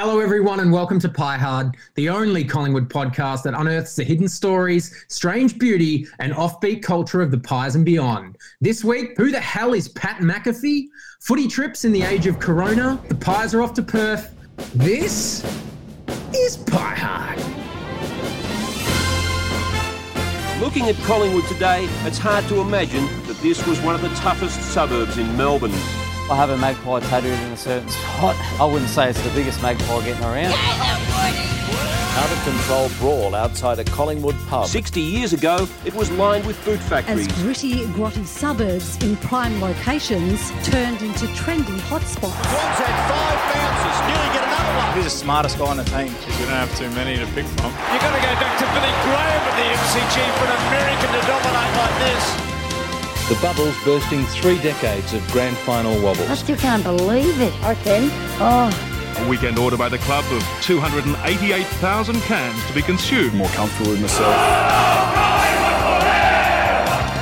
Hello, everyone, and welcome to Pie Hard, the only Collingwood podcast that unearths the hidden stories, strange beauty, and offbeat culture of the pies and beyond. This week, who the hell is Pat McAfee? Footy trips in the age of Corona. The pies are off to Perth. This is Pie Hard. Looking at Collingwood today, it's hard to imagine that this was one of the toughest suburbs in Melbourne. I have a magpie tattooed in a certain spot. I wouldn't say it's the biggest magpie getting around. Out of control brawl outside a Collingwood pub. 60 years ago, it was lined with boot as factories. gritty, grotty suburbs in prime locations turned into trendy hotspots. One's had five bounces, nearly get another one. Who's the smartest guy on the team? We don't have too many to pick from. You've got to go back to Billy Graham at the MCG for an American to dominate like this. The bubbles bursting three decades of grand final wobbles. I still can't believe it. I can. Oh, A weekend order by the club of 288,000 cans to be consumed. More comfortable with myself.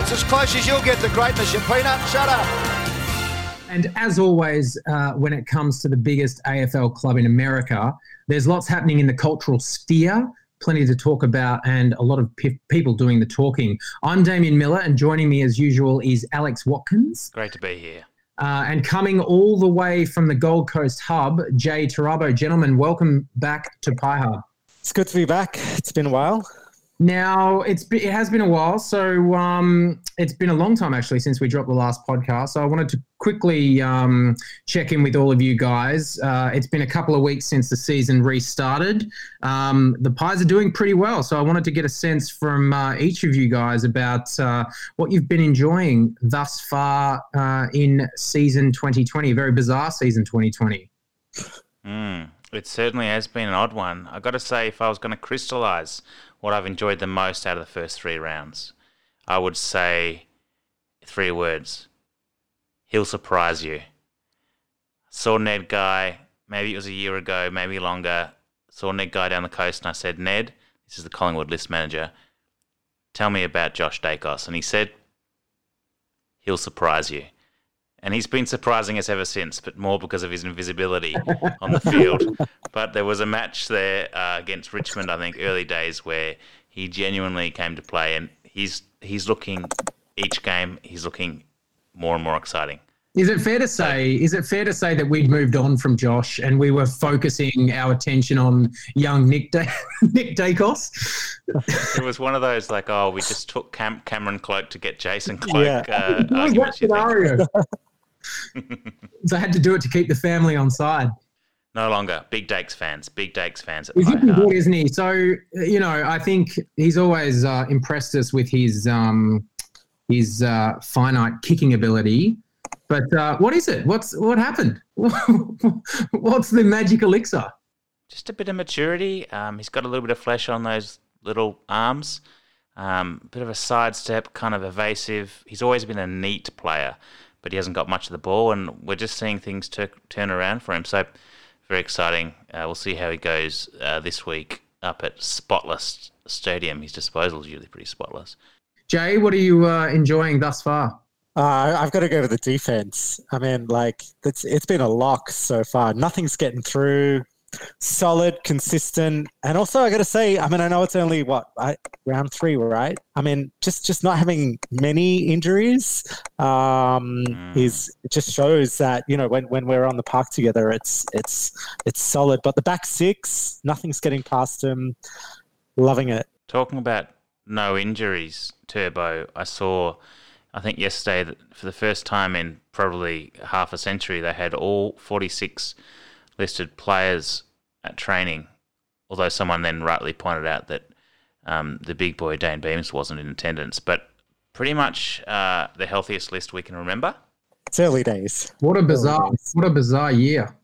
It's as close as you'll get to greatness, you peanut. Shut up. And as always, uh, when it comes to the biggest AFL club in America, there's lots happening in the cultural sphere, plenty to talk about, and a lot of pe- people doing the talking. I'm Damien Miller, and joining me as usual is Alex Watkins. Great to be here. Uh, and coming all the way from the Gold Coast hub, Jay Tarabo. Gentlemen, welcome back to Pie Hub. It's good to be back. It's been a while. Now it's it has been a while, so um, it's been a long time actually since we dropped the last podcast. So I wanted to quickly um, check in with all of you guys. Uh, it's been a couple of weeks since the season restarted. Um, the Pies are doing pretty well, so I wanted to get a sense from uh, each of you guys about uh, what you've been enjoying thus far uh, in season 2020. A very bizarre season 2020. Mm, it certainly has been an odd one. I've got to say, if I was going to crystallise what I've enjoyed the most out of the first three rounds, I would say three words. He'll surprise you. Saw Ned Guy, maybe it was a year ago, maybe longer. Saw Ned Guy down the coast and I said, Ned, this is the Collingwood list manager. Tell me about Josh Daicos. And he said, he'll surprise you. And he's been surprising us ever since, but more because of his invisibility on the field. But there was a match there uh, against Richmond, I think, early days, where he genuinely came to play, and he's he's looking each game. He's looking more and more exciting. Is it fair to say? Is it fair to say that we'd moved on from Josh and we were focusing our attention on young Nick da- Nick Daicos? It was one of those like, oh, we just took Cam- Cameron Cloke to get Jason Cloke Yeah. uh, What was that arguments. you think. scenario? so I had to do it to keep the family on side. No longer big Dakes fans, big Dakes fans at He's Pie looking good, isn't he? So you know, I think he's always uh, impressed us with his um, his uh, finite kicking ability. But uh, what is it? What's what happened? What's the magic elixir? just a bit of maturity. Um, he's got a little bit of flesh on those little arms. Um, bit of a sidestep, kind of evasive. He's always been a neat player, but he hasn't got much of the ball, and we're just seeing things tur turn around for him. So, very exciting. Uh, we'll see how he goes uh, this week up at Spotless Stadium. His disposal is usually pretty spotless. Jay, what are you uh, enjoying thus far? Uh, I've got to go to the defense. I mean, like it's it's been a lock so far. Nothing's getting through. Solid, consistent, and also I got to say, I mean, I know it's only what I, round three, right? I mean, just just not having many injuries um, is it just shows that you know when, when we're on the park together, it's it's it's solid. But the back six, nothing's getting past them. Loving it. Talking about no injuries, Turbo, I saw, I think yesterday, for the first time in probably half a century, they had all 46 listed players at training. Although someone then rightly pointed out that um, the big boy Dayne Beams wasn't in attendance, but pretty much uh, the healthiest list we can remember. It's early days. What a bizarre, what a bizarre year.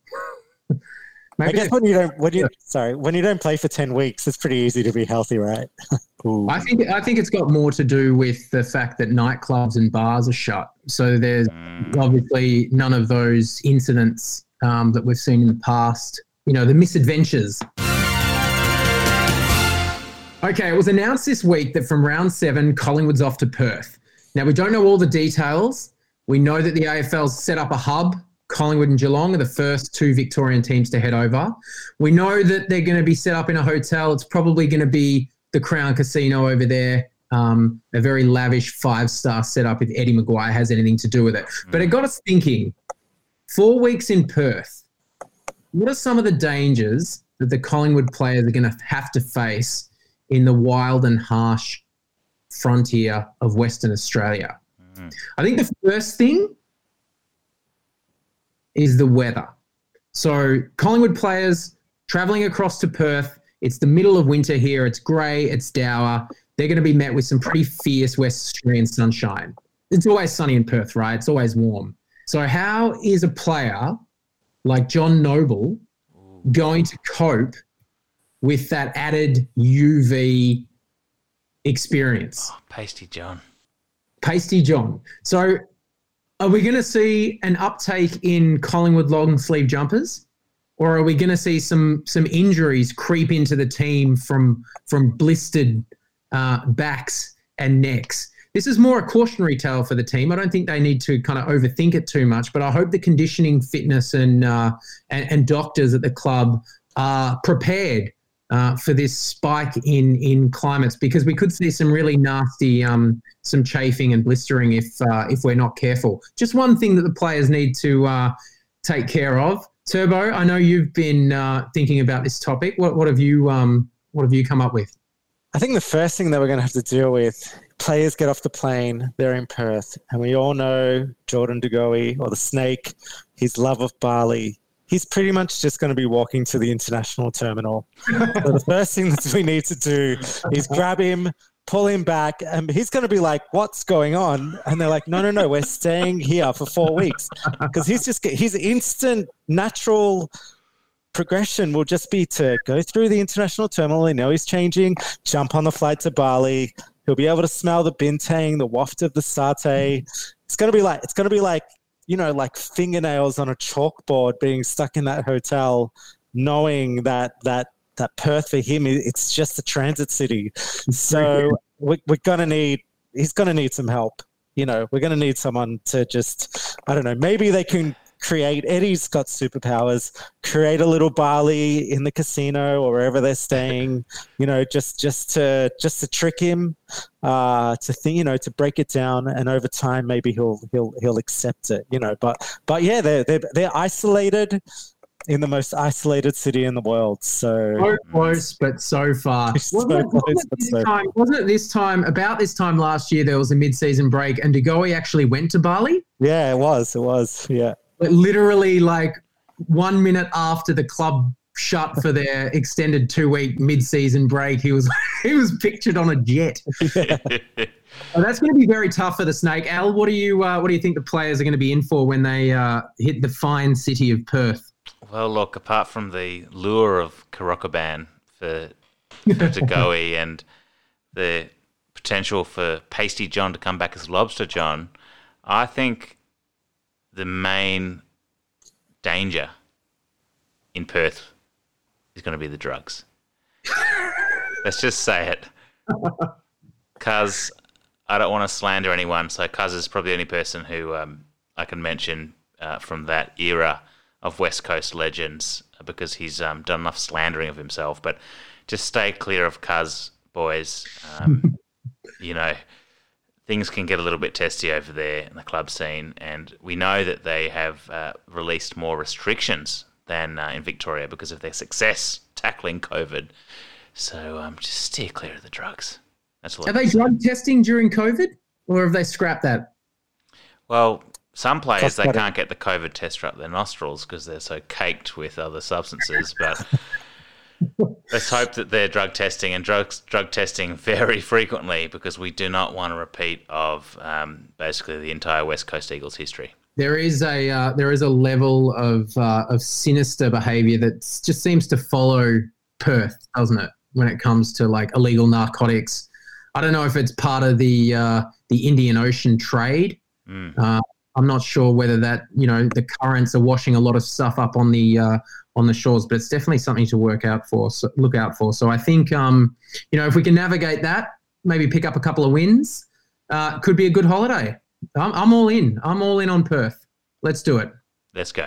I Maybe guess when you don't when you sorry when you don't play for ten weeks, it's pretty easy to be healthy, right? Ooh. I think I think it's got more to do with the fact that nightclubs and bars are shut. So there's obviously none of those incidents um, that we've seen in the past. You know, the misadventures. Okay, it was announced this week that from round seven, Collingwood's off to Perth. Now we don't know all the details. We know that the AFL's set up a hub Collingwood and Geelong are the first two Victorian teams to head over. We know that they're going to be set up in a hotel. It's probably going to be the Crown Casino over there. Um, a very lavish five star setup if Eddie McGuire has anything to do with it. But it got us thinking four weeks in Perth, what are some of the dangers that the Collingwood players are going to have to face in the wild and harsh frontier of Western Australia? I think the first thing is the weather. So, Collingwood players traveling across to Perth, it's the middle of winter here, it's grey, it's dour. They're going to be met with some pretty fierce West Australian sunshine. It's always sunny in Perth, right? It's always warm. So, how is a player like John Noble going to cope with that added UV experience? Oh, pasty John. Pasty John. So, are we going to see an uptake in Collingwood long sleeve jumpers, or are we going to see some some injuries creep into the team from from blistered uh, backs and necks? This is more a cautionary tale for the team. I don't think they need to kind of overthink it too much, but I hope the conditioning, fitness, and uh, and, and doctors at the club are prepared uh, for this spike in in climates because we could see some really nasty um, some chafing and blistering if uh, if we're not careful. Just one thing that the players need to uh, take care of. Turbo, I know you've been uh, thinking about this topic. What what have you um, what have you come up with? I think the first thing that we're going to have to deal with players get off the plane, they're in Perth, and we all know Jordan Goey or the Snake, his love of Bali. He's pretty much just going to be walking to the international terminal. so the first thing that we need to do is grab him, pull him back, and he's going to be like, "What's going on?" And they're like, "No, no, no, we're staying here for four weeks because he's just his instant natural." progression will just be to go through the international terminal. They know he's changing, jump on the flight to Bali. He'll be able to smell the bintang, the waft of the satay. It's gonna be like it's gonna be like you know like fingernails on a chalkboard being stuck in that hotel, knowing that that that Perth for him it's just a transit city. So we're, we're gonna need he's gonna need some help. You know, we're gonna need someone to just I don't know. Maybe they can create Eddie's got superpowers. Create a little Bali in the casino or wherever they're staying. You know, just just to just to trick him, uh, to think, you know, to break it down, and over time maybe he'll he'll he'll accept it. You know, but but yeah, they're they're, they're isolated. In the most isolated city in the world, so so close but so far. So wasn't, it, close, wasn't this so- time, wasn't it this time? About this time last year, there was a mid-season break, and De actually went to Bali. yeah, it was, it was, yeah. But literally, like one minute after the club shut for their extended two-week mid-season break, he was he was pictured on a jet. Oh, that's going to be very tough for the Snake. Al, what do you uh, what do you think the players are going to be in for when they uh, hit the fine city of Perth? Well, look, apart from the lure of Kerobokan for, De Goey and the potential for Pasty John to come back as Lobster John, I think the main danger in Perth is going to be the drugs. Let's just say it. Cuz I don't want to slander anyone, so Cuz is probably the only person who um, I can mention uh, from that era of West Coast legends because he's um, done enough slandering of himself. But just stay clear of Cuz, boys. Um, you know, things can get a little bit testy over there in the club scene, and we know that they have uh, released more restrictions than uh, in Victoria because of their success tackling COVID. So um, just steer clear of the drugs. That's all. I Are they drug testing during COVID, or have they scrapped that? Well, some players Cost they cutting. can't get the COVID test up their nostrils because they're so caked with other substances. But let's hope that they're drug testing and drugs drug testing very frequently because we do not want a repeat of um, basically the entire West Coast Eagles history. There is a uh, there is a level of uh, of sinister behaviour that just seems to follow Perth, doesn't it? When it comes to like illegal narcotics, I don't know if it's part of the uh, the Indian Ocean trade. Mm. I'm not sure whether that you know the currents are washing a lot of stuff up on the uh, on the shores, but it's definitely something to work out for. So look out for. So I think um, you know if we can navigate that, maybe pick up a couple of wins, uh, could be a good holiday. I'm, I'm all in. I'm all in on Perth. Let's do it. Let's go.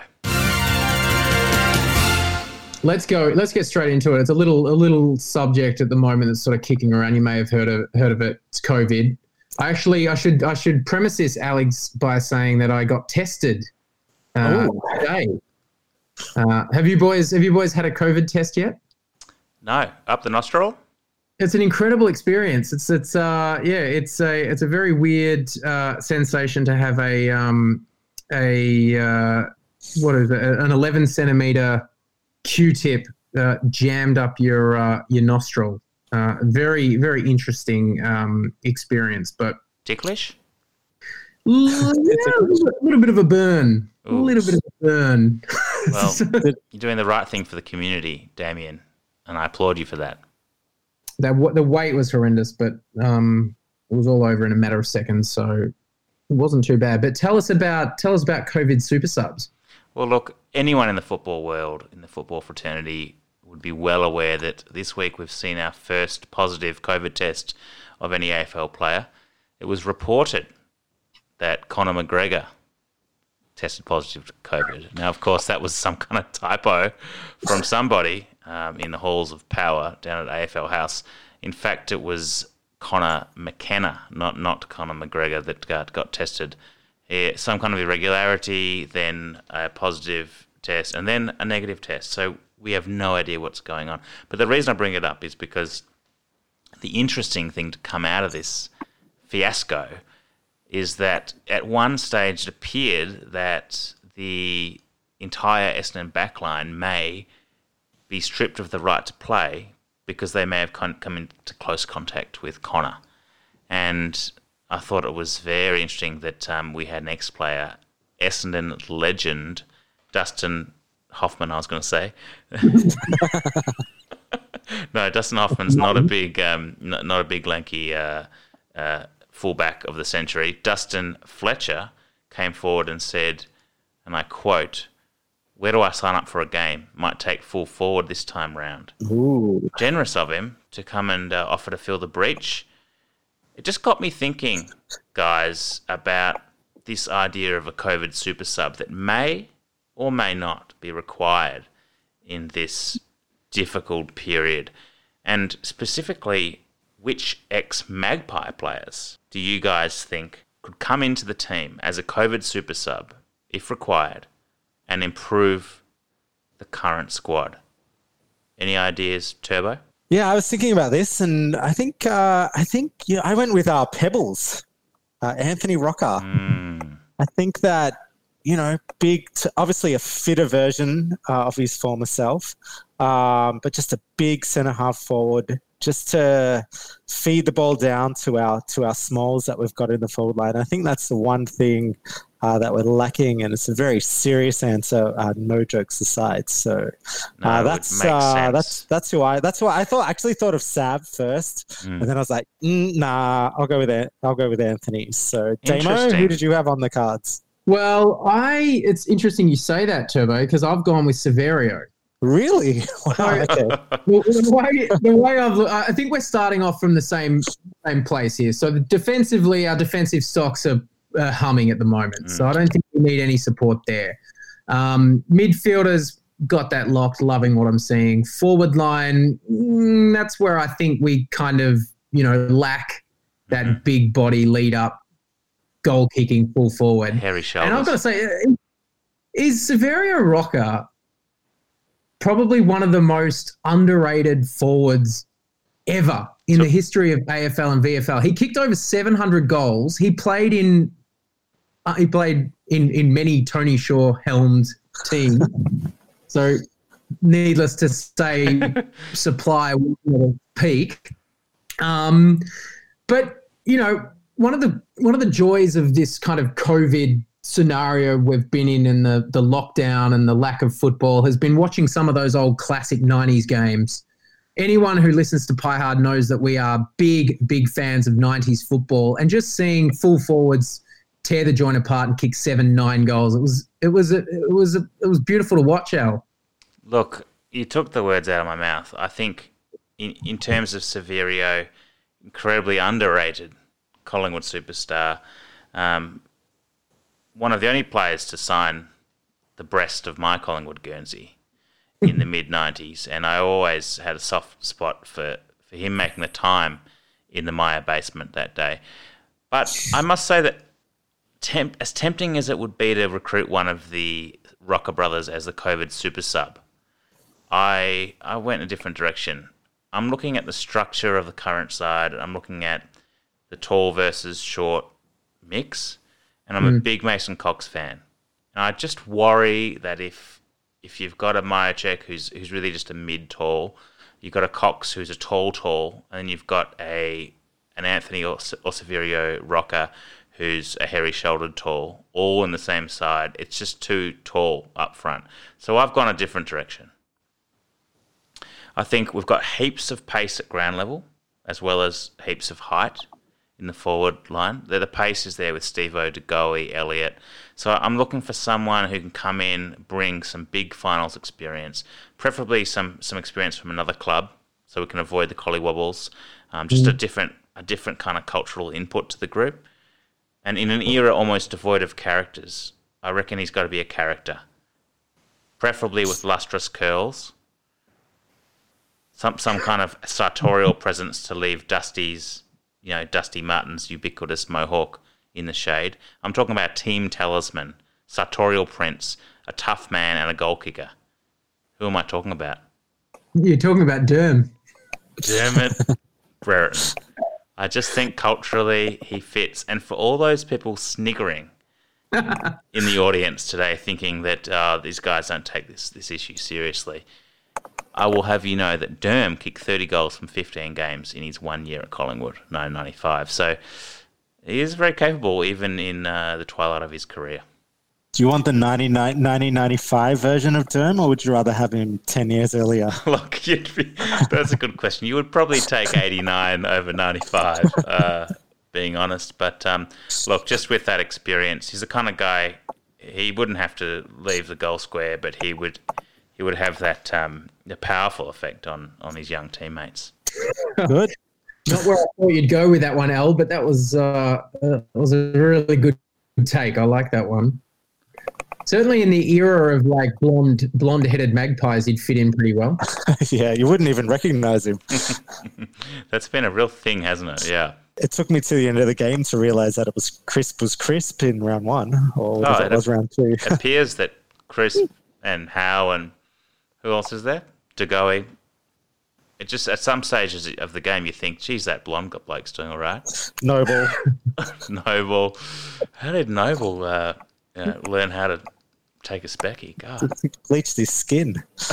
Let's go. Let's get straight into it. It's a little a little subject at the moment that's sort of kicking around. You may have heard of heard of it. It's COVID. I actually I should I should premise this, Alex, by saying that I got tested uh, today. Uh, have you boys have you boys had a COVID test yet? No, up the nostril. It's an incredible experience. It's it's uh yeah it's a it's a very weird uh, sensation to have a um a uh, what is it an eleven centimeter Q-tip uh, jammed up your uh, your nostril. Uh, very very interesting um, experience, but Ticklish. yeah, a little, little bit of a burn. A little bit of a burn. Well, you're doing the right thing for the community, Damien, and I applaud you for that. that the weight was horrendous, but um, it was all over in a matter of seconds, so it wasn't too bad. But tell us about tell us about COVID super subs. Well, look, anyone in the football world, in the football fraternity, would be well aware that this week we've seen our first positive COVID test of any AFL player. It was reported that Conor McGregor tested positive to COVID. Now, of course, that was some kind of typo from somebody um, in the halls of power down at AFL House. In fact, it was Conor McKenna, not not Conor McGregor, that got, got tested. Yeah, some kind of irregularity, then a positive test, and then a negative test. So we have no idea what's going on. But the reason I bring it up is because the interesting thing to come out of this fiasco is that at one stage it appeared that the entire Essendon backline may be stripped of the right to play because they may have con- come into close contact with Conor. And I thought it was very interesting that um, we had an ex-player, Essendon legend, Dustin Hoffman, I was going to say. no, Dustin Hoffman's not a big, um, not, not a big lanky uh, uh, fullback of the century. Dustin Fletcher came forward and said, and I quote, "Where do I sign up for a game? Might take full forward this time round." Ooh. Generous of him to come and uh, offer to fill the breach. It just got me thinking, guys, about this idea of a COVID super sub that may or may not be required in this difficult period. And specifically, which ex Magpie players do you guys think could come into the team as a COVID super sub, if required, and improve the current squad? Any ideas, Turbo? Yeah, I was thinking about this, and I think uh, I think yeah, I went with our Pebbles, uh, Anthony Rocca. Mm. I think that you know, big, t- obviously a fitter version uh, of his former self, um, but just a big centre half forward, just to feed the ball down to our to our smalls that we've got in the forward line. I think that's the one thing uh, that we're lacking, and it's a very serious answer. Uh, no jokes aside, so No, uh, it that's uh, that's that's who I that's who I thought. Actually, thought of Sav first, Mm. and then I was like, mm, nah, I'll go with it. I'll go with Anthony. So, Damo, who did you have on the cards? Well, I it's interesting you say that, Turbo, because I've gone with Saverio. Really? Wow. Okay. Well, the way, the way I've, I think we're starting off from the same same place here. So defensively, our defensive stocks are uh, humming at the moment. So I don't think we need any support there. Um, midfielders got that locked. Loving what I'm seeing. Forward line, mm, that's where I think we kind of you know lack that big body lead up, goal kicking full forward. Hairy shoulders. And I've got to say, is Saverio Rocca probably one of the most underrated forwards ever in the history of AFL and VFL? He kicked over 700 goals. He played in uh, he played in in many Tony Shaw helmed teams. so, needless to say, supply peak. Um, but you know, one of the one of the joys of this kind of COVID scenario we've been in, and the the lockdown and the lack of football, has been watching some of those old classic '90s games. Anyone who listens to Pie Hard knows that we are big, big fans of '90s football, and just seeing full forwards tear the joint apart and kick seven, nine goals. It was, it was, a, it was, a, it was beautiful to watch. Al. Look, you took the words out of my mouth. I think, in, in terms of Saverio, incredibly underrated Collingwood superstar. Um, one of the only players to sign the breast of my Collingwood Guernsey in the mid 90s, and I always had a soft spot for, for him making the time in the Myer basement that day. But I must say that temp- as tempting as it would be to recruit one of the Rocca brothers as the COVID super sub, I I went in a different direction. I'm looking at the structure of the current side. I'm looking at the tall versus short mix, and I'm a hmm. big Mason Cox fan. And I just worry that if if you've got a Mihocek who's who's really just a mid tall, you've got a Cox who's a tall tall, and you've got a an Anthony or Saverio Rocca who's a hairy shouldered tall, all in the same side. It's just too tall up front. So I've gone a different direction. I think we've got heaps of pace at ground level, as well as heaps of height in the forward line. The, the pace is there with Steve O, DeGoey, Elliott. So I'm looking for someone who can come in, bring some big finals experience, preferably some some experience from another club, so we can avoid the Colliwobbles. Um, just a different a different kind of cultural input to the group. And in an era almost devoid of characters, I reckon he's got to be a character, preferably with lustrous curls some some kind of sartorial presence to leave Dusty's, you know, Dusty Martin's ubiquitous mohawk in the shade. I'm talking about team talisman, sartorial prince, a tough man, and a goal kicker. Who am I talking about? You're talking about Derm. Dermot Brereton. I just think culturally he fits, and for all those people sniggering in the audience today, thinking that uh, these guys don't take this this issue seriously. I will have you know that Derm kicked 30 goals from 15 games in his one year at Collingwood, 1995. So he is very capable, even in uh, the twilight of his career. Do you want the 1995 version of Derm, or would you rather have him 10 years earlier? Look, you'd be, that's a good question. You would probably take 89 over 95, uh, being honest. But um, look, just with that experience, he's the kind of guy, he wouldn't have to leave the goal square, but he would he would have that um, a powerful effect on on his young teammates. Good. Not where I thought you'd go with that one, L, but that was uh, uh, was a really good take. I like that one. Certainly, in the era of like blonde blonde headed magpies, he'd fit in pretty well. yeah, you wouldn't even recognize him. That's been a real thing, hasn't it? Yeah. It took me to the end of the game to realize that it was crisp was crisp in round one, or Oh, it it was round two. It appears that Chris and Howe and who else is there? De Goey. It just at some stages of the game you think, geez, that blonde got bloke's doing all right. Noble. Noble. How did Noble uh, you know, learn how to take a specky? God, Bleached his skin. it's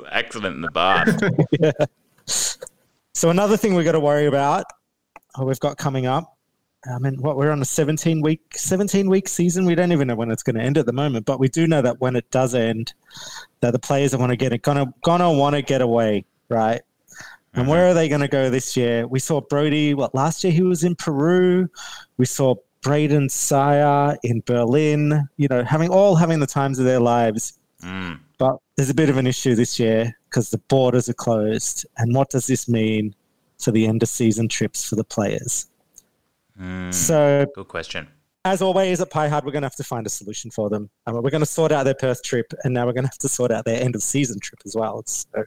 an accident in the bath. yeah. So another thing we've got to worry about, oh, we've got coming up. I mean, what we're on a 17 week 17 week season. We don't even know when it's going to end at the moment, but we do know that when it does end, that the players are want to get it gonna gonna want to get away, right? And where are they going to go this year? We saw Brodie. What last year he was in Peru. We saw Brayden Sier in Berlin. You know, having all having the times of their lives. Mm. But there's a bit of an issue this year because the borders are closed. And what does this mean for the end of season trips for the players? Mm. So, Good question. as always at Pie Hard, we're going to have to find a solution for them. Um, we're going to sort out their Perth trip, and now we're going to have to sort out their end of season trip as well. So,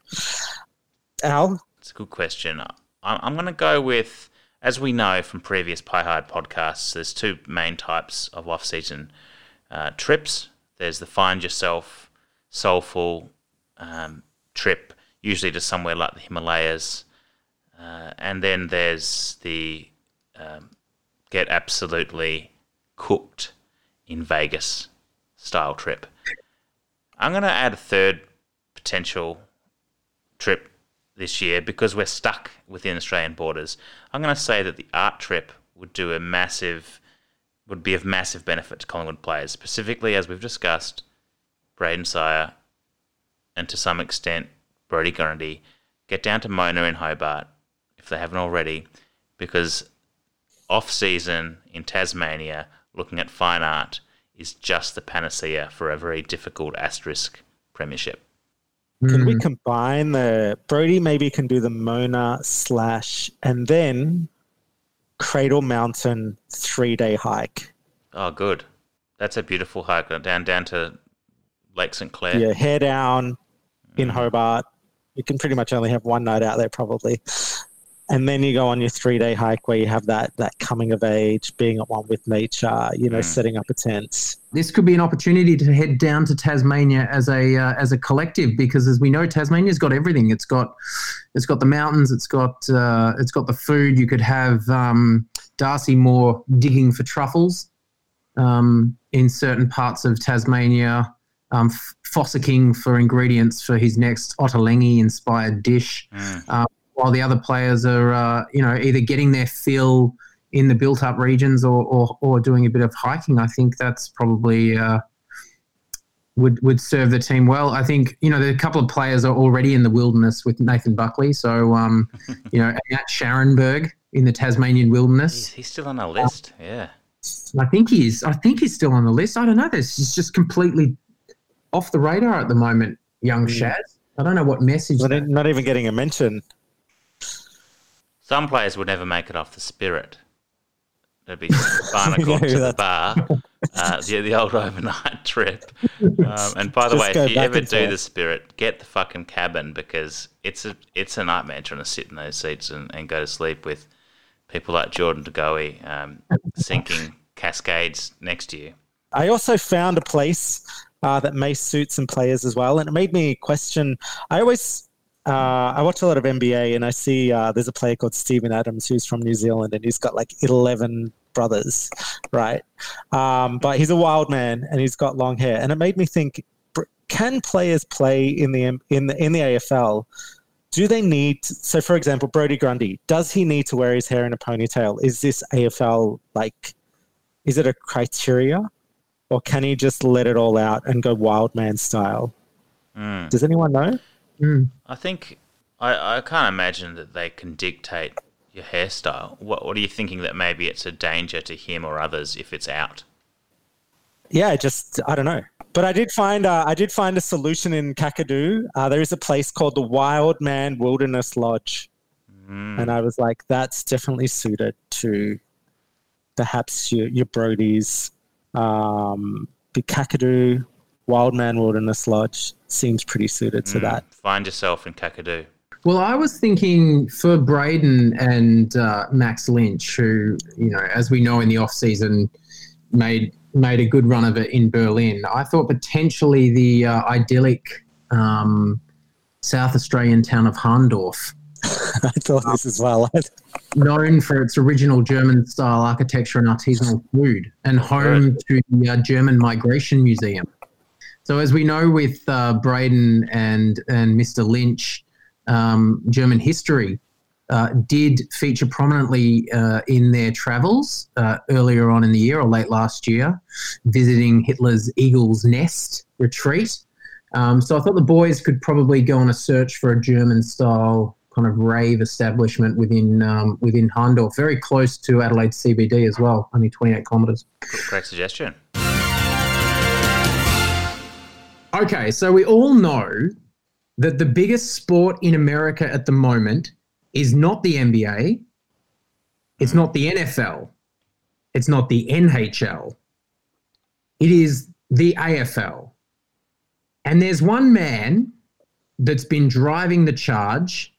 Al, It's a good question. I'm going to go with, as we know from previous Pie Hard podcasts, there's two main types of off-season uh, trips. There's the find yourself soulful um, trip, usually to somewhere like the Himalayas, uh, and then there's the um, get absolutely cooked in Vegas style trip. I'm going to add a third potential trip this year because we're stuck within Australian borders. I'm going to say that the art trip would do a massive, would be of massive benefit to Collingwood players, specifically as we've discussed, Brayden Sier, and to some extent Brodie Grundy, get down to Mona in Hobart if they haven't already, because off season in Tasmania, looking at fine art is just the panacea for a very difficult asterisk premiership. can we Mm. combine the Brodie? Maybe can do the Mona slash, and then Cradle Mountain three day hike. Oh, good. That's a beautiful hike down down to Lake St Clair. Yeah, hair down in Mm. Hobart. You can pretty much only have one night out there, probably. And then you go on your three day hike where you have that that coming of age, being at one with nature, you know, Mm. setting up a tent. this could be an opportunity to head down to Tasmania as a uh, as a collective because as we know Tasmania's got everything it's got it's got the mountains it's got uh, it's got the food you could have um, Darcy Moore digging for truffles um, in certain parts of Tasmania um, F- Fossicking for ingredients for his next Ottolenghi inspired dish Mm. uh, while the other players are uh, you know either getting their fill in the built up regions or, or, or doing a bit of hiking. I think that's probably uh, would would serve the team well. I think you know there are a couple of players are already in the wilderness with Nathan Buckley, so um, you know Matt Scharenberg in the Tasmanian He's, wilderness. he's still on our list. Yeah. I think he's I think he's still on the list. I don't know. This is just completely off the radar at the moment. Young Shaz. I don't know what message. Not, that- not even getting a mention. Some players would never make it off the spirit. There'd be barnacle Yeah, to the bar, uh, the, the old overnight trip. Um, and by the way, if you ever do forth. the spirit, get the fucking cabin because it's a it's a nightmare trying to sit in those seats and, and go to sleep with people like Jordan DeGoey um, sinking cascades next to you. I also found a place uh, that may suit some players as well, and it made me question. I always uh, I watch a lot of NBA, and I see uh, there's a player called Steven Adams who's from New Zealand, and he's got like 11 brothers, right? Um, but he's a wild man, and he's got long hair, and it made me think: Can players play in the in the in the AFL? Do they need? So, for example, Brodie Grundy, does he need to wear his hair in a ponytail? Is this AFL like? Is it a criteria? or can he just let it all out and go wild man style? Mm. Does anyone know? Mm. I think I, I can't imagine that they can dictate your hairstyle. What what are you thinking that maybe it's a danger to him or others if it's out? Yeah, just I don't know. But I did find uh, I did find a solution in Kakadu. Uh, there is a place called the Wild Man Wilderness Lodge, Mm. and I was like, that's definitely suited to perhaps your your Brodies. Um, the Kakadu Wild Man Wilderness Lodge seems pretty suited to Mm. that. Find yourself in Kakadu. Well, I was thinking for Brayden and uh, Max Lynch, who you know, as we know in the off season, made made a good run of it in Berlin. I thought potentially the uh, idyllic um, South Australian town of Hahndorf, I thought this as well. known for its original German style architecture and artisanal food, and home to the uh, German Migration Museum. So, as we know with uh, Brayden and and Mr. Lynch, um, German history uh, did feature prominently uh, in their travels uh, earlier on in the year or late last year, visiting Hitler's Eagle's Nest retreat. Um, so I thought the boys could probably go on a search for a German style kind of rave establishment within um, within Hahndorf, very close to Adelaide CBD as well, only 28 kilometres. Great suggestion. Okay, so we all know that the biggest sport in America at the moment is not the NBA, it's not the NFL, it's not the NHL, it is the AFL. And there's one man that's been driving the charge,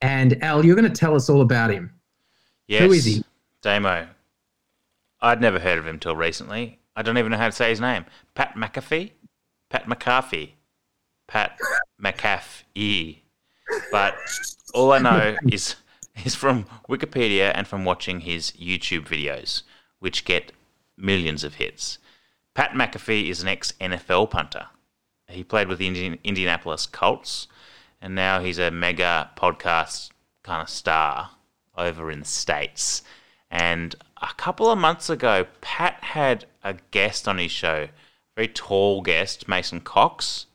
and Al, you're going to tell us all about him. Yes. Who is he? Damo. I'd never heard of him till recently. I don't even know how to say his name. Pat McAfee? Pat McCarthy. Pat McAfee. But all I know is is from Wikipedia and from watching his YouTube videos, which get millions of hits. Pat McAfee is an ex NFL punter. He played with the Indian, Indianapolis Colts, and now he's a mega podcast kind of star over in the States. And a couple of months ago, Pat had a guest on his show, very tall guest, Mason Cox.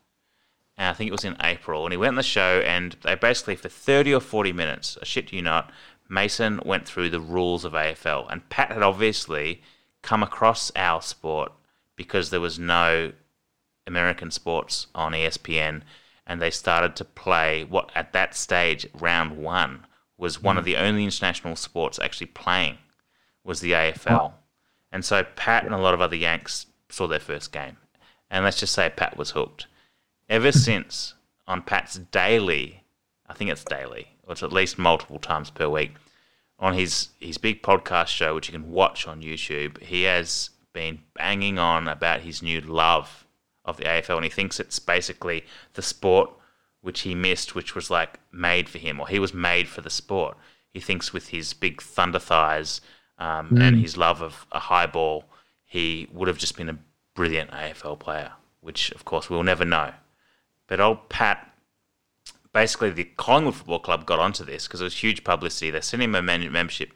And I think it was in April. And he went on the show, and they basically, for 30 or 40 minutes, I shit you not, Mason went through the rules of AFL. And Pat had obviously come across our sport because there was no American sports on ESPN, and they started to play what at that stage, round one, was one of the only international sports actually playing was the AFL. And so Pat and a lot of other Yanks saw their first game. And let's just say Pat was hooked. Ever since on Pat's daily, I think it's daily, or it's at least multiple times per week, on his, his big podcast show, which you can watch on YouTube, he has been banging on about his new love of the AFL, and he thinks it's basically the sport which he missed, which was like made for him, or he was made for the sport. He thinks with his big thunder thighs um, mm. and his love of a high ball, he would have just been a brilliant AFL player, which of course we'll never know. But old Pat, basically the Collingwood Football Club got onto this because it was huge publicity. They sent him a membership,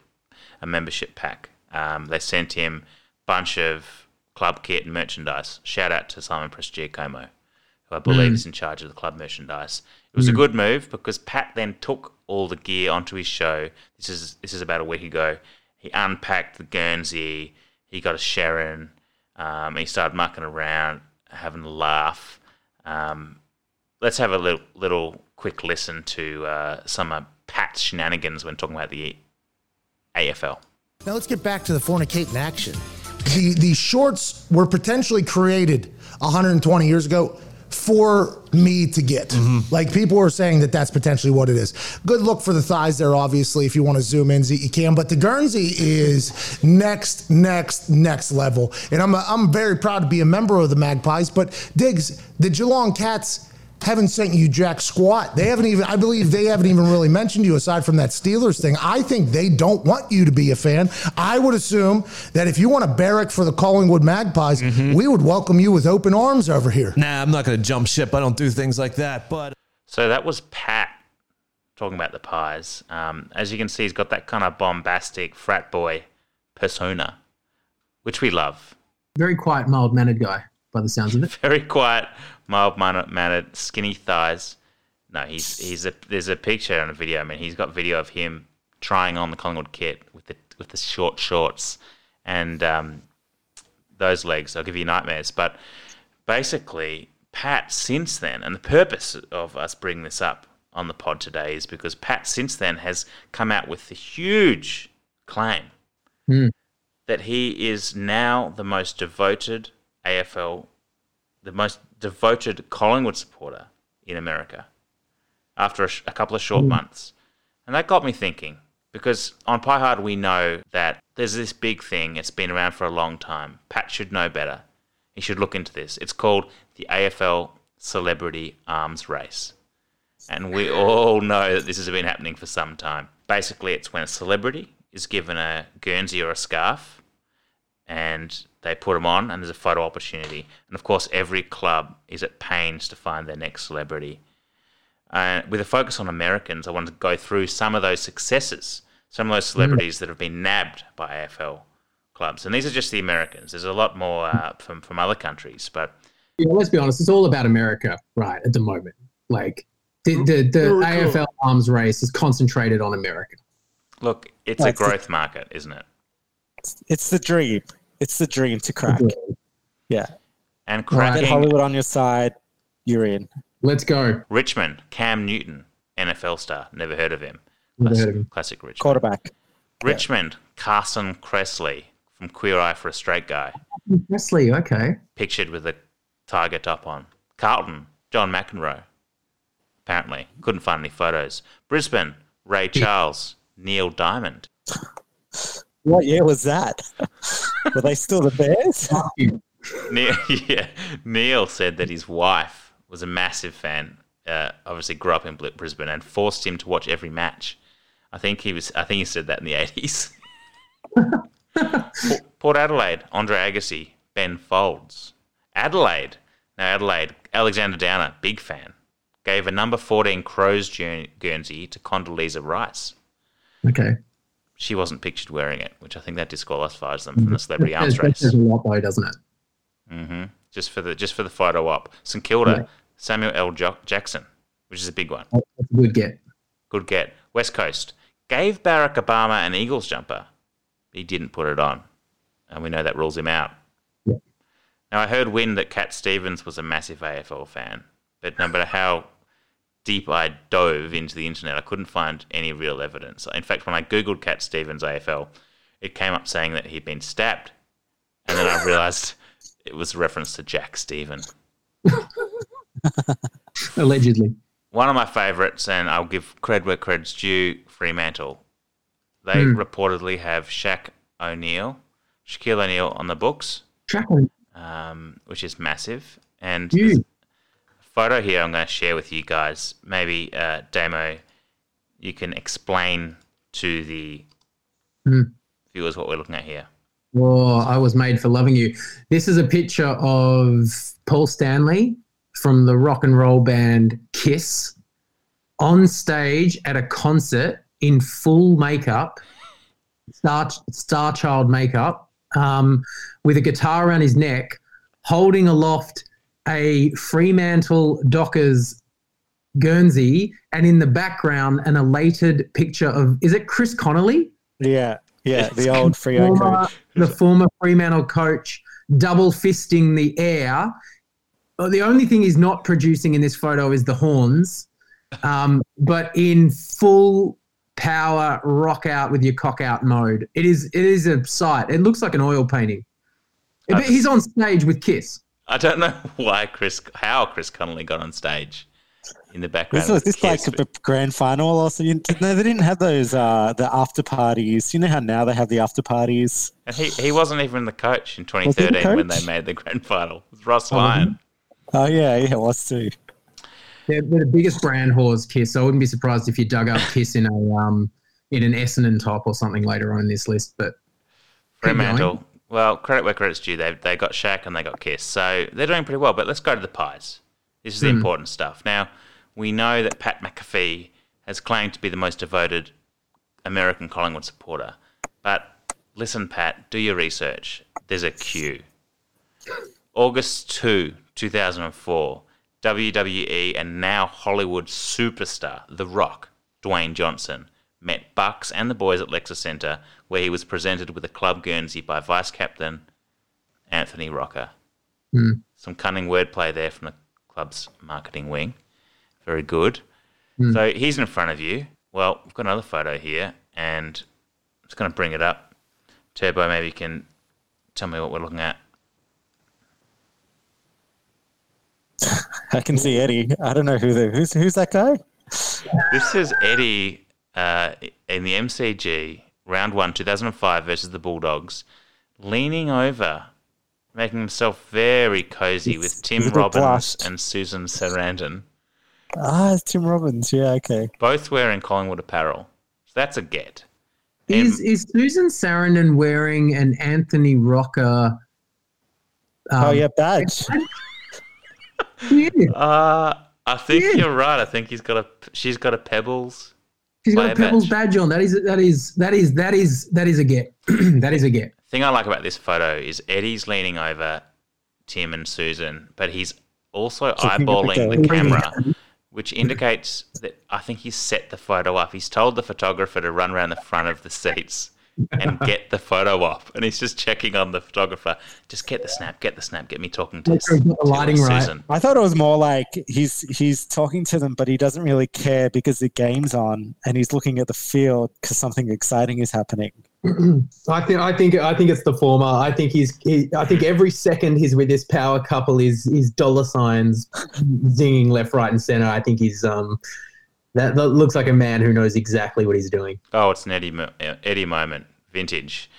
a membership pack. Um, they sent him a bunch of club kit and merchandise. Shout out to Simon Prestigiacomo who I believe mm. is in charge of the club merchandise. It was mm. a good move because Pat then took all the gear onto his show. This is this is about a week ago. He unpacked the Guernsey. He got a Sharon. Um, he started mucking around, having a laugh. Um, let's have a little, little quick listen to uh, some of Pat's shenanigans when talking about the AFL. Now let's get back to the fornicating action. The the shorts were potentially created 120 years ago for me to get. Mm-hmm. Like people are saying that that's potentially what it is. Good look for the thighs there, obviously. If you want to zoom in, you can. But the Guernsey is next, next, next level. And I'm, a, I'm very proud to be a member of the Magpies. But Diggs, the Geelong Cats haven't sent you jack squat. They haven't even, I believe they haven't even really mentioned you aside from that Steelers thing. I think they don't want you to be a fan. I would assume that if you want to barrack for the Collingwood Magpies, mm-hmm. we would welcome you with open arms over here. Nah, I'm not going to jump ship. I don't do things like that. But so that was Pat talking about the pies. Um, as you can see, he's got that kind of bombastic frat boy persona, which we love. Very quiet, mild mannered guy, by the sounds of it. Very quiet, mild mannered, skinny thighs. No, he's he's a there's a picture and a video. I mean, he's got video of him trying on the Collingwood kit with the with the short shorts and um, those legs. I'll give you nightmares. But basically, Pat since then, and the purpose of us bringing this up on the pod today is because Pat since then has come out with the huge claim mm. that he is now the most devoted AFL, the most devoted Collingwood supporter in America after a, sh- a couple of short mm. months. And that got me thinking because on Pie Hard we know that there's this big thing, it's been around for a long time. Pat should know better. He should look into this. It's called the AFL Celebrity Arms Race. And we all know that this has been happening for some time. Basically, it's when a celebrity is given a Guernsey or a scarf and they put them on, and there's a photo opportunity. And of course, every club is at pains to find their next celebrity. Uh, with a focus on Americans, I wanted to go through some of those successes, some of those celebrities mm. that have been nabbed by AFL clubs. And these are just the Americans. There's a lot more uh, from from other countries, but yeah, let's be honest, it's all about America, right? At the moment, like the the, the AFL arms race is concentrated on America. Look, it's That's a growth the, market, isn't it? It's the dream. It's the dream to crack. Yeah. And cracking. Get Hollywood on your side, you're in. Let's go. Richmond, Cam Newton, NFL star. Never heard of him. Never classic, heard of him. Classic Richmond. Quarterback. Richmond, yeah. Carson Kressley from Queer Eye for a Straight Guy. Kressley, okay. Pictured with a tiger top on. Carlton, John McEnroe. Apparently. Couldn't find any photos. Brisbane, Ray Charles, Neil Diamond. What year was that? Were they still the Bears? Neil, yeah, Neil said that his wife was a massive fan. Uh, obviously, grew up in Brisbane and forced him to watch every match. I think he was. I think he said that in the eighties. Port Adelaide, Andre Agassi, Ben Folds. Adelaide, now Adelaide, Alexander Downer, big fan, gave a number fourteen Crows Guernsey to Condoleezza Rice. Okay she wasn't pictured wearing it, which I think that disqualifies them from the celebrity arms race. a lot though, doesn't it? Mm-hmm. Just for the just for the photo op. St Kilda, yeah. Samuel L. Jackson, which is a big one. That's a good get. Good get. West Coast gave Barack Obama an Eagles jumper. He didn't put it on, and we know that rules him out. Yeah. Now I heard wind that Cat Stevens was a massive AFL fan, but no matter how deep I dove into the internet, I couldn't find any real evidence. In fact, when I googled Cat Stevens AFL, it came up saying that he'd been stabbed, and then I realised it was a reference to Jack Steven. Allegedly. One of my favourites, and I'll give cred where cred's due, Fremantle. They Hmm. reportedly have Shaq O'Neal, Shaquille O'Neal on the books, um, which is massive. And. Photo here I'm going to share with you guys. Maybe, uh, Damo, you can explain to the Hmm. viewers what we're looking at here. Oh, I was made for loving you. This is a picture of Paul Stanley from the rock and roll band Kiss on stage at a concert in full makeup, star, star child makeup, um, with a guitar around his neck, holding aloft a Fremantle Dockers Guernsey, and in the background, an elated picture of is it Chris Connolly? Yeah, yeah, the old Freo former, coach. the former Fremantle coach, double fisting the air. The only thing he's not producing in this photo is the horns, um, but in full power rock out with your cock out mode. It is it is a sight. It looks like an oil painting. But he's on stage with Kiss. I don't know why Chris, how Chris Connolly got on stage in the background. This was with this like Kiss, a grand final or something. No, they didn't have those uh the after parties. You know how now they have the after parties. And he, he wasn't even the coach in Was he the 2013 when they made the grand final. It was Ross Oh, Lyon. Oh yeah, yeah, it was too. They're, they're the biggest brand whores, Kiss. I wouldn't be surprised if you dug up Kiss in a um in an Essendon top or something later on in this list. But keep going. Fremantle. Well, credit where credit's due. They they got Shaq and they got Kiss, so they're doing pretty well. But let's go to the pies. This is the Hmm. important stuff. Now we know that Pat McAfee has claimed to be the most devoted American Collingwood supporter, but listen, Pat, do your research. There's a queue. August 2, 2004, WWE E and now Hollywood superstar The Rock, Dwayne Johnson, met Bucks and the boys at Lexus Centre, where he was presented with a club Guernsey by vice captain Anthony Rocca. Hmm. Some cunning wordplay there from the club's marketing wing. Very good. Hmm. So he's in front of you. Well, we've got another photo here, and I'm just going to bring it up. Turbo, maybe you can tell me what we're looking at. I can see Eddie. I don't know who the who's who's that guy. This is Eddie uh, in the MCG round one, 2005 versus the Bulldogs, leaning over, making himself very cozy with It's- Tim with a Robbins blush. and Susan Sarandon, Ah, it's Tim Robbins. Yeah, okay. both wearing Collingwood apparel. So that's a get. Is is Susan Sarandon wearing an Anthony Rocca? um, oh yeah, badge. yeah. Uh, I think Yeah. you're right. I think he's got a she's got a Pebbles. She's got a player Pebbles badge. badge on. That is that is that is that is that is a get. that is a get. thing I like about this photo is Eddie's leaning over Tim and Susan, but he's also Looking at the eyeballing the camera. camera, which indicates that I think he's set the photo up. He's told the photographer to run around the front of the seats and get the photo off. and he's just checking on the photographer. Just get the snap, get the snap, get me talking to, Make sure he's the to lighting right. Susan. I thought it was more like he's he's talking to them, but he doesn't really care because the game's on, and he's looking at the field because something exciting is happening. I think I think I think it's the former. I think he's he, I think every second he's with this power couple is is dollar signs zinging left, right, and center. I think he's um that, that looks like a man who knows exactly what he's doing. Oh, it's an Eddie, Eddie moment, vintage.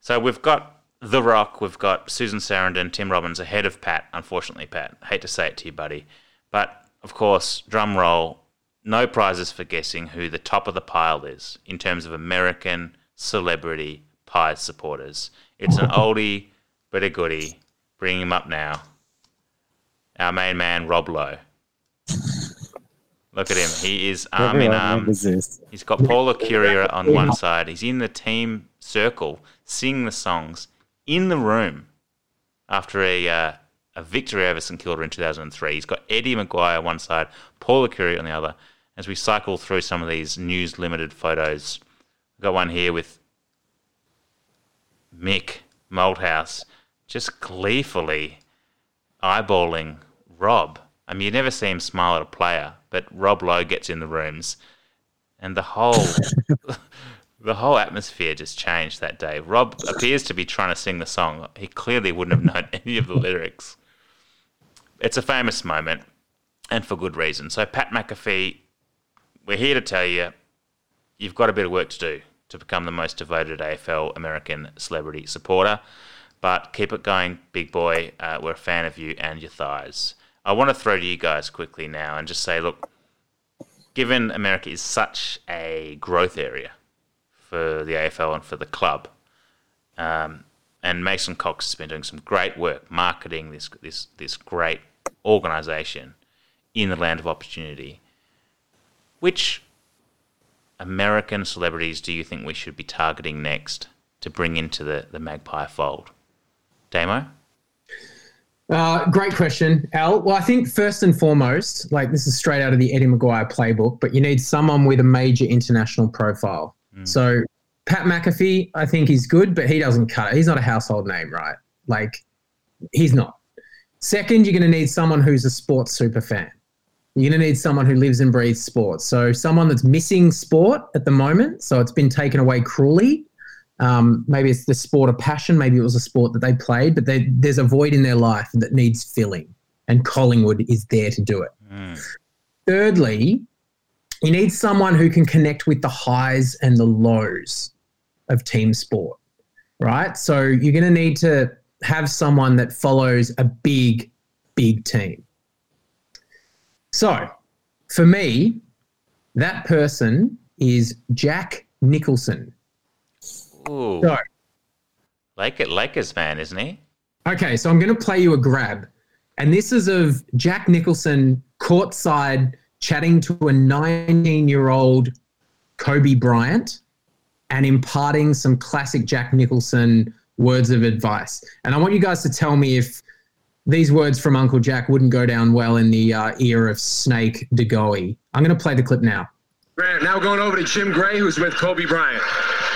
So we've got The Rock, we've got Susan Sarandon, Tim Robbins ahead of Pat. Unfortunately, Pat, hate to say it to you, buddy, but of course, drum roll. No prizes for guessing who the top of the pile is in terms of American celebrity Pies supporters. It's an oldie but a goodie. Bring him up now. Our main man, Rob Lowe. Look at him. He is arm in arm. He's got Paul Licuria on one side. He's in the team circle, singing the songs in the room after a uh, a victory over St Kilda in 2003. He's got Eddie McGuire on one side, Paul Licuria on the other. As we cycle through some of these news limited photos, we've got one here with Mick Malthouse just gleefully eyeballing Rob. I mean, you never see him smile at a player, but Rob Lowe gets in the rooms, and the whole The whole atmosphere just changed that day. Rob appears to be trying to sing the song. He clearly wouldn't have known any of the lyrics. It's a famous moment, and for good reason. So, Pat McAfee, we're here to tell you you've got a bit of work to do to become the most devoted AFL American celebrity supporter. But keep it going, big boy. Uh, we're a fan of you and your thighs. I want to throw to you guys quickly now and just say, look, given America is such a growth area for the AFL and for the club, um, and Mason Cox has been doing some great work marketing this this this great organisation in the land of opportunity. Which American celebrities do you think we should be targeting next to bring into the, the Magpie fold? Damo? Uh, great question, Al. Well, I think first and foremost, like this is straight out of the Eddie McGuire playbook, but you need someone with a major international profile. Mm. So Pat McAfee, I think he's good, but he doesn't cut it. He's not a household name, right? Like he's not. Second, you're going to need someone who's a sports super fan. You're going to need someone who lives and breathes sports. So someone that's missing sport at the moment. So it's been taken away cruelly. Um, maybe it's the sport of passion. Maybe it was a sport that they played, but they, there's a void in their life that needs filling, and Collingwood is there to do it. Mm. Thirdly, you need someone who can connect with the highs and the lows of team sport, right? So you're going to need to have someone that follows a big, big team. So for me, that person is Jack Nicholson. Ooh. So, like it, Lakers fan, isn't he? Okay, so I'm going to play you a grab, and this is of Jack Nicholson courtside chatting to a 19 year old Kobe Bryant and imparting some classic Jack Nicholson words of advice. And I want you guys to tell me if these words from Uncle Jack wouldn't go down well in the uh, ear of Snake De Goey. I'm going to play the clip now. Grant, now going over to Jim Gray, who's with Kobe Bryant.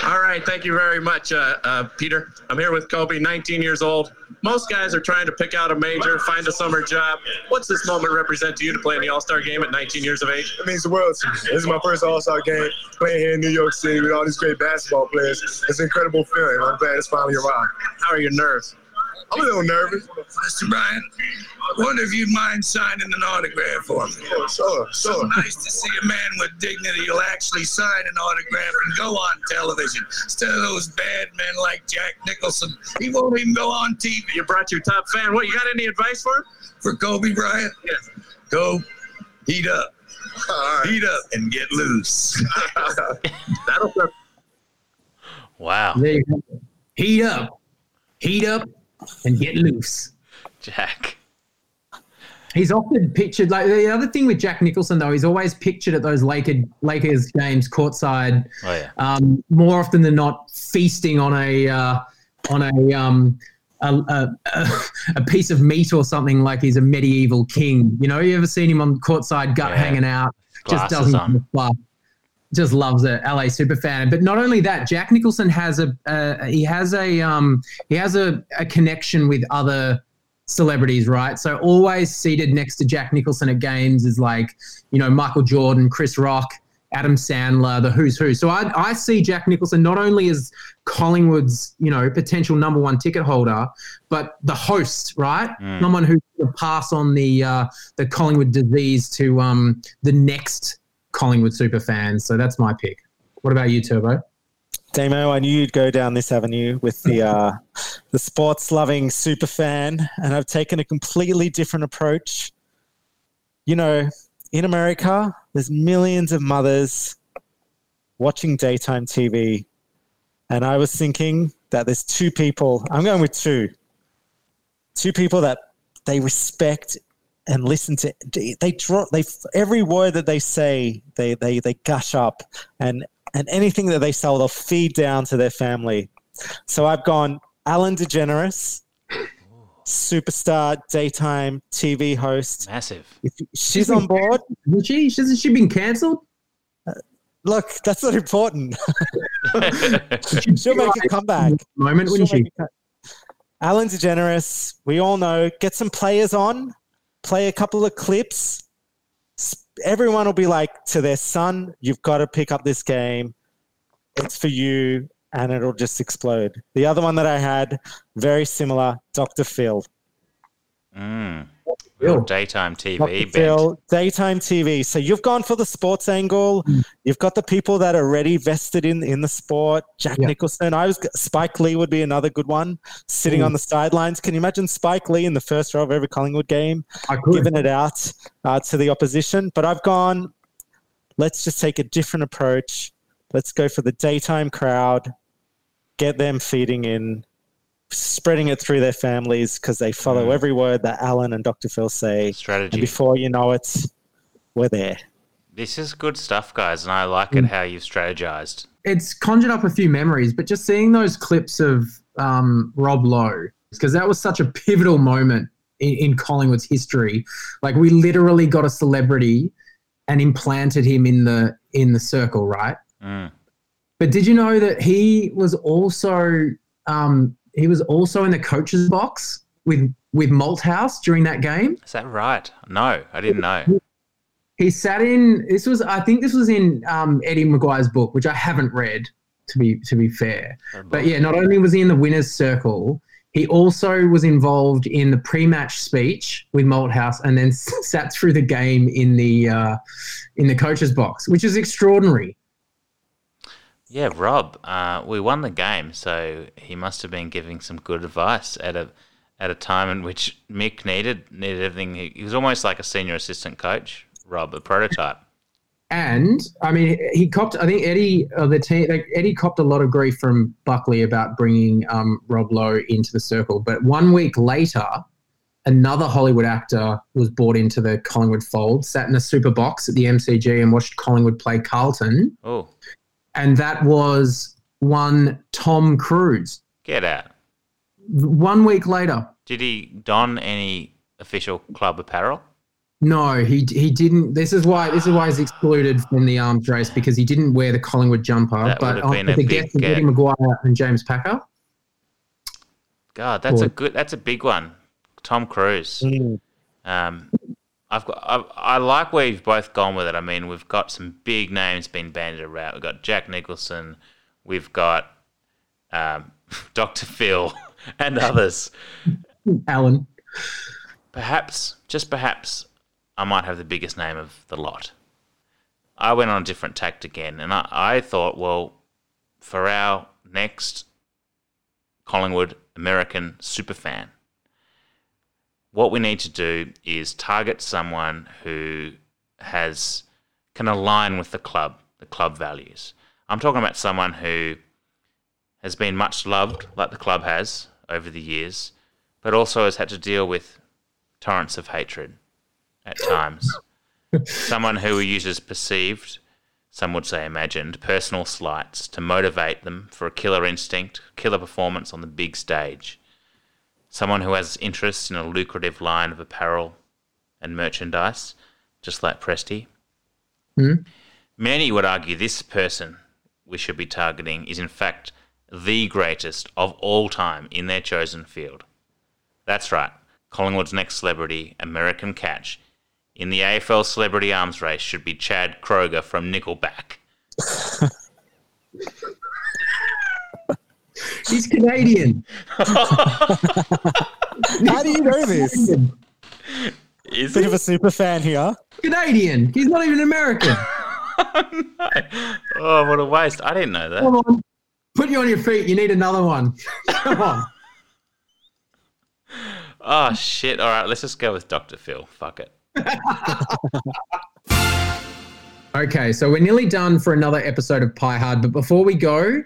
All right, thank you very much, uh, uh, Peter. I'm here with Kobe, 19 years old. Most guys are trying to pick out a major, find a summer job. What's this moment represent to you to play in the All Star game at 19 years of age? It means the world to me. This is my first All Star game playing here in New York City with all these great basketball players. It's an incredible feeling. I'm glad it's finally arrived. How are your nerves? I'm a little nervous. Mr. Bryant, I wonder if you'd mind signing an autograph for me. Sure, sure, So sure. nice to see a man with dignity who'll actually sign an autograph and go on television instead of those bad men like Jack Nicholson. He won't even go on TV. You brought your top fan. What, you got any advice for him? For Kobe Bryant? Yes. Go heat up. Heat up and get loose. That'll Wow. Heat up. Heat up and get loose. Jack. He's often pictured like the other thing with Jack Nicholson though, he's always pictured at those Lakers Lakers games courtside. Oh yeah. Um, more often than not, feasting on a uh, on a um a, a, a, piece of meat or something like he's a medieval king. You know, you ever seen him on courtside, gut Yeah. hanging out, just doesn't on. give a fuck. Just loves it, LA super fan. But not only that, Jack Nicholson has a uh, he has a um he has a, a connection with other celebrities, right? So always seated next to Jack Nicholson at games is like you know Michael Jordan, Chris Rock, Adam Sandler, the who's who. So I I see Jack Nicholson not only as Collingwood's you know potential number one ticket holder, but the host, right? Mm. Someone who can pass on the uh, the Collingwood disease to um the next Collingwood super fans. So that's my pick. What about you, Turbo? Damo, I knew you'd go down this avenue with the uh, the sports loving super fan, and I've taken a completely different approach. You know, in America, there's millions of mothers watching daytime TV, and I was thinking that there's two people. I'm going with two. Two people that they respect and listen to. They draw. They every word that they say, they they they gush up, and and anything that they sell, they'll feed down to their family. So I've gone Ellen DeGeneres, superstar daytime TV host. Massive. If she's on board, Isn't she? Hasn't she been cancelled? Uh, look, that's not important. She'll make a comeback. Moment, wouldn't She'll she? a co- Ellen DeGeneres, we all know, get some players on, play a couple of clips. Everyone will be like to their son, you've got to pick up this game. it's for you and it'll just explode. The other one that I had, very similar, Dr. Phil. Mm. Real daytime TV. Dr. bent. Phil, daytime TV. So you've gone for the sports angle. You've got the people that are already vested in in the sport. Jack Yeah. Nicholson. I was Spike Lee would be another good one. Sitting Mm. on the sidelines. Can you imagine Spike Lee in the first row of every Collingwood game, I could. giving it out uh, to the opposition? But I've gone. Let's just take a different approach. Let's go for the daytime crowd. Get them feeding in, spreading it through their families because they follow every word that Ellen and Dr. Phil say. Strategy. And before you know it, we're there. This is good stuff, guys, and I like it how you've strategized. it's conjured up a few memories, but just seeing those clips of um, Rob Lowe, because that was such a pivotal moment in, in Collingwood's history. Like we literally got a celebrity and implanted him in the in the circle, right? Mm. But did you know that he was also um, he was also in the coach's box with with Malthouse during that game? Is that right? No, I didn't know. He sat in. This was, I think, this was in um, Eddie McGuire's book, which I haven't read. To be to be fair, but yeah, not only was he in the winners' circle, he also was involved in the pre-match speech with Malthouse, and then sat through the game in the uh, in the coach's box, which is extraordinary. Yeah, Rob, uh, we won the game, so he must have been giving some good advice at a at a time in which Mick needed needed everything. He, he was almost like a senior assistant coach, Rob, a prototype. And I mean, he copped. I think Eddie, uh, the team, like, Eddie copped a lot of grief from Buckley about bringing um, Rob Lowe into the circle. But one week later, another Hollywood actor was brought into the Collingwood fold, sat in a super box at the MCG, and watched Collingwood play Carlton. Oh, And that was one Tom Cruise. get out! One week later, Did he don any official club apparel? no, he he didn't. This is why this is why he's excluded from the arms race because he didn't wear the Collingwood jumper. That but would have been on a the big guest of Eddie get. McGuire and James Packer. God, that's a good. That's a big one. Tom Cruise. Mm. Um, I've got. I, I like where you've both gone with it. I mean, we've got some big names being banded around. We've got Jack Nicholson. We've got um, Doctor Phil and others. Ellen. Perhaps, just perhaps, I might have the biggest name of the lot. I went on a different tact again, and I, I thought, well, for our next Collingwood American superfan, what we need to do is target someone who has can align with the club, the club values. I'm talking about someone who has been much loved, like the club has over the years, but also has had to deal with torrents of hatred at times. someone who uses perceived, some would say imagined, personal slights to motivate them for a killer instinct, killer performance on the big stage. Someone who has interest in a lucrative line of apparel and merchandise, just like Presty. Hmm? Many would argue this person we should be targeting is, in fact, the greatest of all time in their chosen field. That's right, Collingwood's next celebrity, American Catch, in the AFL Celebrity Arms Race should be Chad Kroeger from Nickelback. He's Canadian. How do you know this? Is Bit of a super fan here. Canadian. He's not even American. Oh, what a waste. I didn't know that. Come on. Put you on your feet. You need another one. Come on. Oh, shit. All right, let's just go with Dr. Phil. Fuck it. Okay, so we're nearly done for another episode of Pie Hard, but before we go,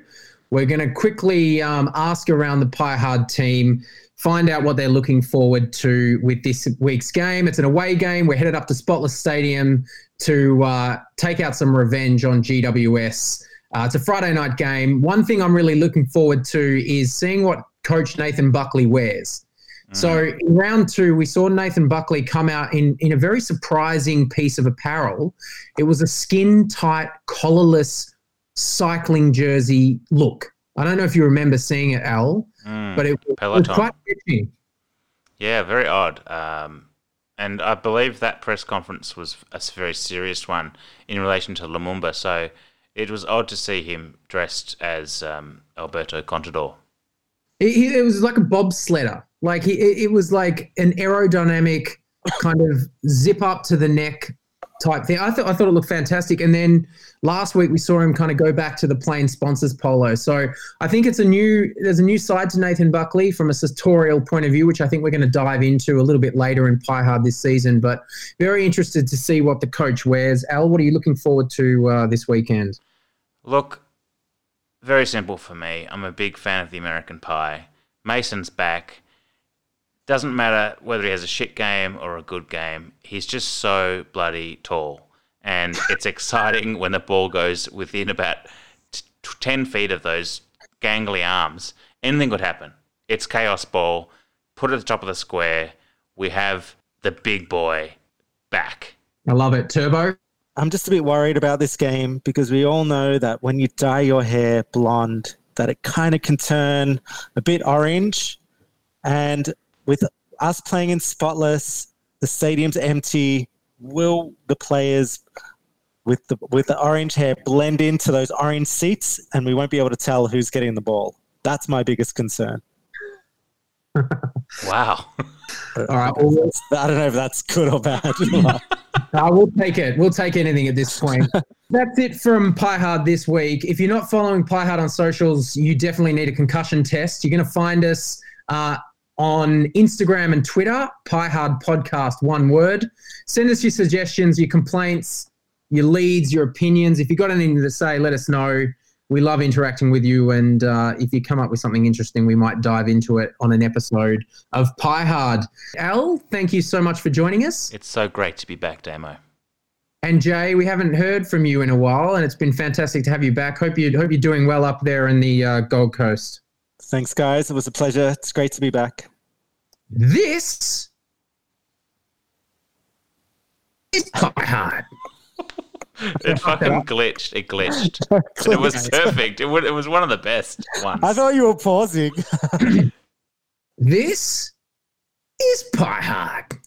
we're going to quickly um, ask around the Pie Hard team, find out what they're looking forward to with this week's game. It's an away game. We're headed up to Spotless Stadium to uh, take out some revenge on GWS. Uh, it's a Friday night game. One thing I'm really looking forward to is seeing what Coach Nathan Buckley wears. So in round two, we saw Nathan Buckley come out in, in a very surprising piece of apparel. It was a skin tight, collarless cycling jersey look. I don't know if you remember seeing it, Al, Mm, but it, it was quite catchy. Yeah, very odd. Um, and I believe that press conference was a very serious one in relation to Lumumba. So it was odd to see him dressed as um, Alberto Contador. It, it was like a bobsledder. Like he, it was like an aerodynamic kind of zip up to the neck type thing. I thought I thought it looked fantastic. And then last week we saw him kind of go back to the plain sponsors polo. So I think it's a new there's a new side to Nathan Buckley from a sartorial point of view, which I think we're going to dive into a little bit later in Pie Hard this season. But very interested to see what the coach wears. Al, what are you looking forward to uh, this weekend? Look, very simple for me. I'm a big fan of the American Pie. Mason's back. Doesn't matter whether he has a shit game or a good game. He's just so bloody tall. And it's exciting when the ball goes within about t- 10 feet of those gangly arms. Anything could happen. It's chaos ball. Put it at the top of the square. We have the big boy back. I love it. Turbo. I'm just a bit worried about this game because we all know that when you dye your hair blonde, that it kind of can turn a bit orange. And with us playing in spotless, the stadium's empty. Will the players with the with the orange hair blend into those orange seats, and we won't be able to tell who's getting the ball? That's my biggest concern. Wow. All right. Well, I don't know if that's good or bad. Uh, we'll take it. We'll take anything at this point. That's it from Pie Hard this week. If you're not following Pie Hard on socials, you definitely need a concussion test. You're going to find us uh, on Instagram and Twitter, Pie Hard Podcast, one word. Send us your suggestions, your complaints, your leads, your opinions. If you've got anything to say, let us know. We love interacting with you. And uh, if you come up with something interesting, we might dive into it on an episode of Pie Hard. Al, thank you so much for joining us. It's so great to be back, Damo. And Jay, we haven't heard from you in a while, and it's been fantastic to have you back. Hope you hope you're doing well up there in the uh, Gold Coast. Thanks, guys. It was a pleasure. It's great to be back. This is Pie Hard. It fucking glitched. It glitched. And it was perfect. It, would, it was one of the best ones. I thought you were pausing. This is Pie Hard.